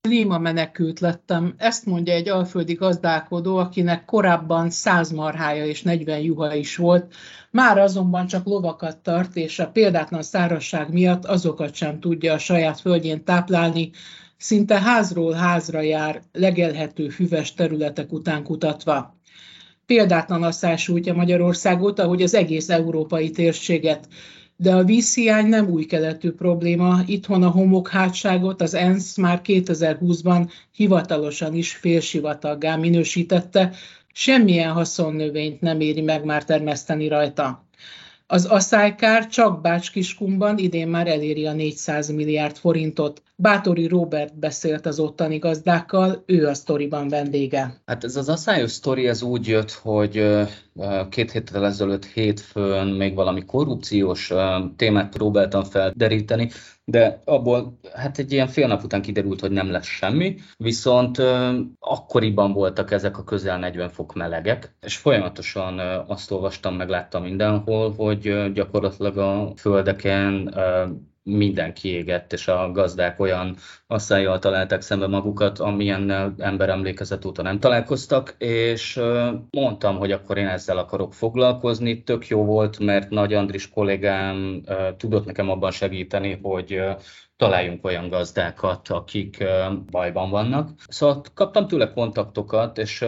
Klímamenekült lettem. Ezt mondja egy alföldi gazdálkodó, akinek korábban száz marhája és 40 juha is volt, már azonban csak lovakat tart, és a példátlan szárasság miatt azokat sem tudja a saját földjén táplálni, szinte házról házra jár legelhető füves területek után kutatva. Példátlan asszás útja Magyarországot, ahogy az egész európai térséget, de a vízhiány nem új keletű probléma. Itthon a homokhátságot az ENSZ már 2020-ban hivatalosan is félsivataggá minősítette, semmilyen haszonnövényt nem éri meg már termeszteni rajta. Az aszálykár csak Bácskiskumban idén már eléri a 400 milliárd forintot. Bátori Robert beszélt az ottani gazdákkal, ő a sztoriban vendége. Hát ez az asszályos sztori ez úgy jött, hogy két héttel ezelőtt hétfőn még valami korrupciós témát próbáltam felderíteni, de abból hát egy ilyen fél nap után kiderült, hogy nem lesz semmi, viszont akkoriban voltak ezek a közel 40 fok melegek, és folyamatosan azt olvastam, meg láttam mindenhol, hogy gyakorlatilag a földeken minden kiégett, és a gazdák olyan asszályjal találták szembe magukat, amilyen emberemlékezet óta nem találkoztak, és mondtam, hogy akkor én ezzel akarok foglalkozni. Tök jó volt, mert Nagy Andris kollégám tudott nekem abban segíteni, hogy találjunk olyan gazdákat, akik bajban vannak. Szóval kaptam tőle kontaktokat, és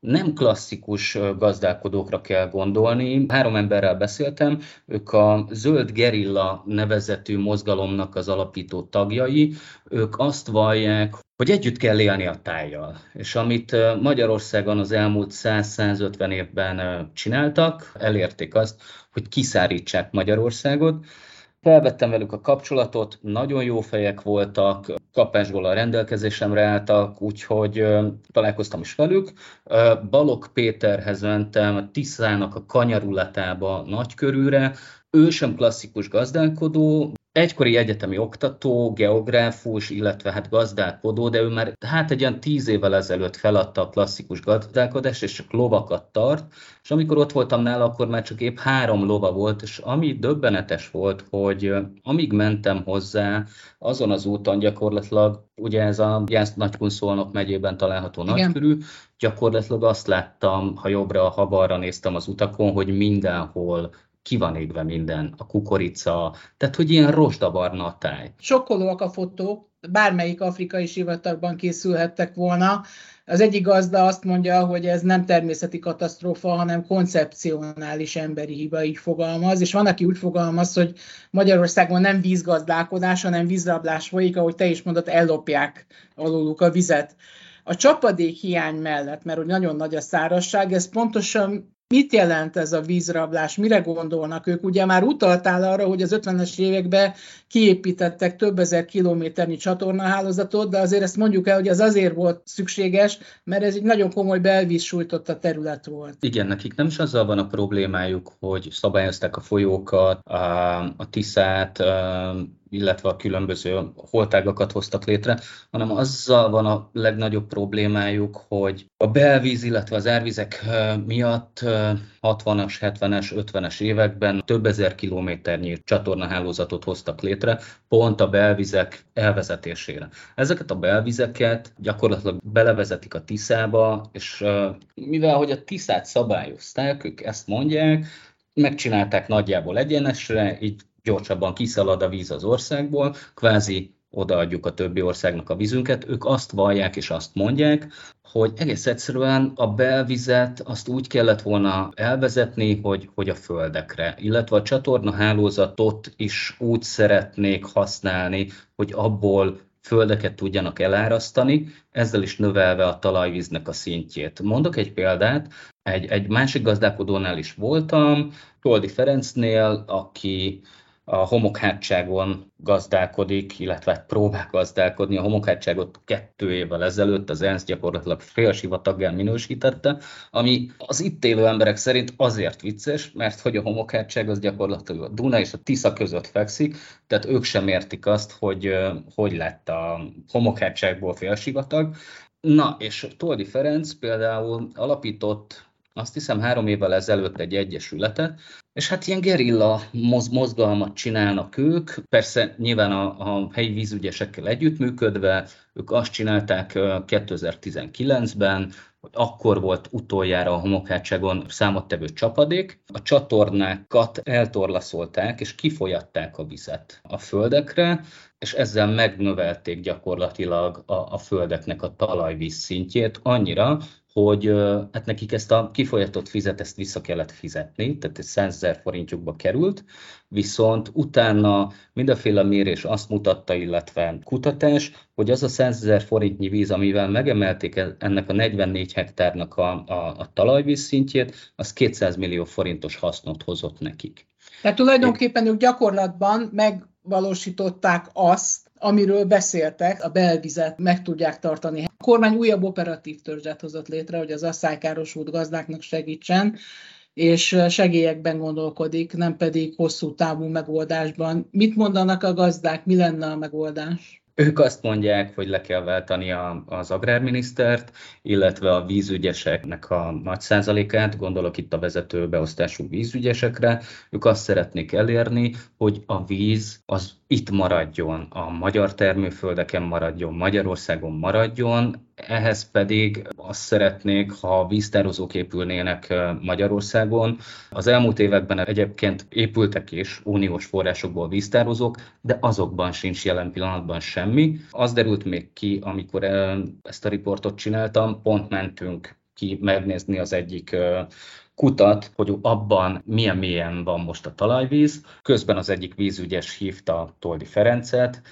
nem klasszikus gazdálkodókra kell gondolni. Három emberrel beszéltem, ők a Zöld Gerilla nevezetű mozgalomnak az alapító tagjai. Ők azt vallják, hogy együtt kell élni a tájjal. És amit Magyarországon az elmúlt 100-150 évben csináltak, elérték azt, hogy kiszárítsák Magyarországot, Felvettem velük a kapcsolatot, nagyon jó fejek voltak, kapásból a rendelkezésemre álltak, úgyhogy találkoztam is velük. Balok Péterhez mentem, Tiszának a kanyarulatába nagykörűre, ő sem klasszikus gazdálkodó, egykori egyetemi oktató, geográfus, illetve hát gazdálkodó, de ő már hát egy olyan tíz évvel ezelőtt feladta a klasszikus gazdálkodást, és csak lovakat tart, és amikor ott voltam nála, akkor már csak épp három lova volt, és ami döbbenetes volt, hogy amíg mentem hozzá, azon az úton gyakorlatilag, ugye ez a Jász Nagykunszolnok megyében található Igen. nagykörű, gyakorlatilag azt láttam, ha jobbra, ha balra néztem az utakon, hogy mindenhol ki van égve minden, a kukorica, tehát hogy ilyen rozsdabarna a táj. Sokkolóak a fotók, bármelyik afrikai sivatagban készülhettek volna. Az egyik gazda azt mondja, hogy ez nem természeti katasztrófa, hanem koncepcionális emberi hiba, így fogalmaz, és van, aki úgy fogalmaz, hogy Magyarországon nem vízgazdálkodás, hanem vízrablás folyik, ahogy te is mondod, ellopják aluluk a vizet. A csapadék hiány mellett, mert hogy nagyon nagy a szárasság, ez pontosan Mit jelent ez a vízrablás? Mire gondolnak ők? Ugye már utaltál arra, hogy az 50-es években kiépítettek több ezer kilométernyi csatornahálózatot, de azért ezt mondjuk el, hogy az azért volt szükséges, mert ez egy nagyon komoly belvíz a terület volt. Igen, nekik nem is azzal van a problémájuk, hogy szabályozták a folyókat, a, a Tiszát, illetve a különböző holtágakat hoztak létre, hanem azzal van a legnagyobb problémájuk, hogy a belvíz, illetve az árvizek miatt 60-as, 70-es, 50-es években több ezer kilométernyi csatornahálózatot hoztak létre, pont a belvizek elvezetésére. Ezeket a belvizeket gyakorlatilag belevezetik a Tiszába, és mivel hogy a Tiszát szabályozták, ők ezt mondják, megcsinálták nagyjából egyenesre, így gyorsabban kiszalad a víz az országból, kvázi odaadjuk a többi országnak a vízünket, ők azt vallják és azt mondják, hogy egész egyszerűen a belvizet azt úgy kellett volna elvezetni, hogy, hogy a földekre, illetve a csatorna hálózatot is úgy szeretnék használni, hogy abból földeket tudjanak elárasztani, ezzel is növelve a talajvíznek a szintjét. Mondok egy példát, egy, egy másik gazdálkodónál is voltam, Toldi Ferencnél, aki a homokhátságon gazdálkodik, illetve próbál gazdálkodni. A homokhátságot kettő évvel ezelőtt az ENSZ gyakorlatilag félsivataggá minősítette, ami az itt élő emberek szerint azért vicces, mert hogy a homokhátság az gyakorlatilag a Duna és a Tisza között fekszik, tehát ők sem értik azt, hogy hogy lett a homokhátságból félsivatag. Na, és Toldi Ferenc például alapított azt hiszem három évvel ezelőtt egy egyesületet, és hát ilyen gerilla mozgalmat csinálnak ők, persze nyilván a, a helyi vízügyesekkel együttműködve, ők azt csinálták 2019-ben, hogy akkor volt utoljára a homokhátságon számottevő csapadék, a csatornákat eltorlaszolták és kifolyatták a vizet a földekre, és ezzel megnövelték gyakorlatilag a, a földeknek a talajvíz szintjét annyira, hogy hát nekik ezt a kifolyatott fizet, ezt vissza kellett fizetni, tehát ez 100 ezer forintjukba került, viszont utána mindenféle mérés azt mutatta, illetve kutatás, hogy az a 100 ezer forintnyi víz, amivel megemelték ennek a 44 hektárnak a, a, a talajvíz szintjét, az 200 millió forintos hasznot hozott nekik. Tehát tulajdonképpen ők gyakorlatban megvalósították azt, amiről beszéltek, a belvizet meg tudják tartani. A kormány újabb operatív törzset hozott létre, hogy az asszálykárosult gazdáknak segítsen, és segélyekben gondolkodik, nem pedig hosszú távú megoldásban. Mit mondanak a gazdák, mi lenne a megoldás? Ők azt mondják, hogy le kell váltani a, az agrárminisztert, illetve a vízügyeseknek a nagy százalékát, gondolok itt a vezető beosztású vízügyesekre, ők azt szeretnék elérni, hogy a víz az itt maradjon, a magyar termőföldeken maradjon, Magyarországon maradjon, ehhez pedig azt szeretnék, ha víztározók épülnének Magyarországon. Az elmúlt években egyébként épültek is uniós forrásokból víztározók, de azokban sincs jelen pillanatban semmi. Az derült még ki, amikor ezt a riportot csináltam, pont mentünk ki megnézni az egyik kutat, hogy abban milyen mélyen van most a talajvíz. Közben az egyik vízügyes hívta Toldi Ferencet,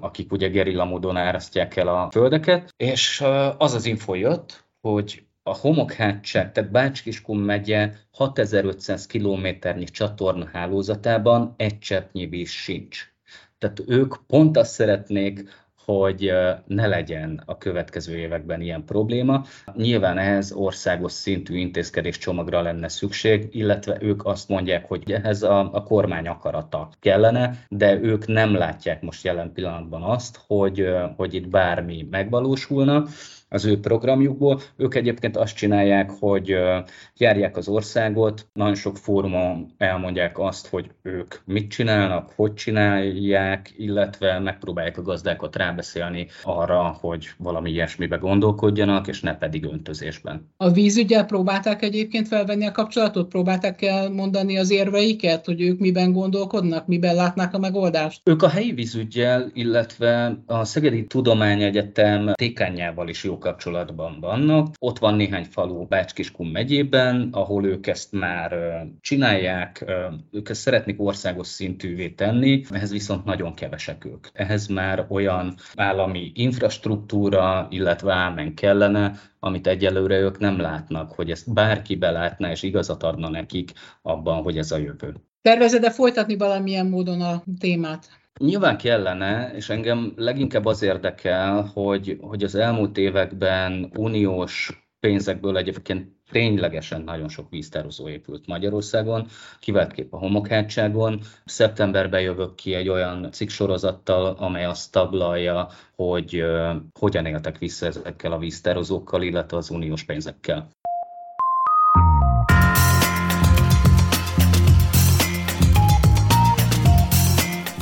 akik ugye gerilla módon árasztják el a földeket, és az az info jött, hogy a homokhátság, tehát Bács-Kiskun megye 6500 kilométernyi csatorna hálózatában egy cseppnyi víz sincs. Tehát ők pont azt szeretnék, hogy ne legyen a következő években ilyen probléma. Nyilván ehhez országos szintű intézkedés csomagra lenne szükség, illetve ők azt mondják, hogy ehhez a, a kormány akarata kellene, de ők nem látják most jelen pillanatban azt, hogy, hogy itt bármi megvalósulna az ő programjukból. Ők egyébként azt csinálják, hogy járják az országot, nagyon sok fórumon elmondják azt, hogy ők mit csinálnak, hogy csinálják, illetve megpróbálják a gazdákat rábeszélni arra, hogy valami ilyesmibe gondolkodjanak, és ne pedig öntözésben. A vízügyel próbálták egyébként felvenni a kapcsolatot? Próbálták elmondani az érveiket, hogy ők miben gondolkodnak, miben látnák a megoldást? Ők a helyi vízügyel, illetve a Szegedi Tudományegyetem tékányával is jó kapcsolatban vannak. Ott van néhány falu Bács-Kiskun megyében, ahol ők ezt már csinálják, ők ezt szeretnék országos szintűvé tenni, ehhez viszont nagyon kevesek ők. Ehhez már olyan állami infrastruktúra, illetve ámen kellene, amit egyelőre ők nem látnak, hogy ezt bárki belátna és igazat adna nekik abban, hogy ez a jövő. Tervezed-e folytatni valamilyen módon a témát? Nyilván kellene, és engem leginkább az érdekel, hogy, hogy az elmúlt években uniós pénzekből egyébként ténylegesen nagyon sok víztározó épült Magyarországon, kiváltképp a homokhátságon. Szeptemberben jövök ki egy olyan cikksorozattal, amely azt taglalja, hogy hogyan éltek vissza ezekkel a víztározókkal, illetve az uniós pénzekkel.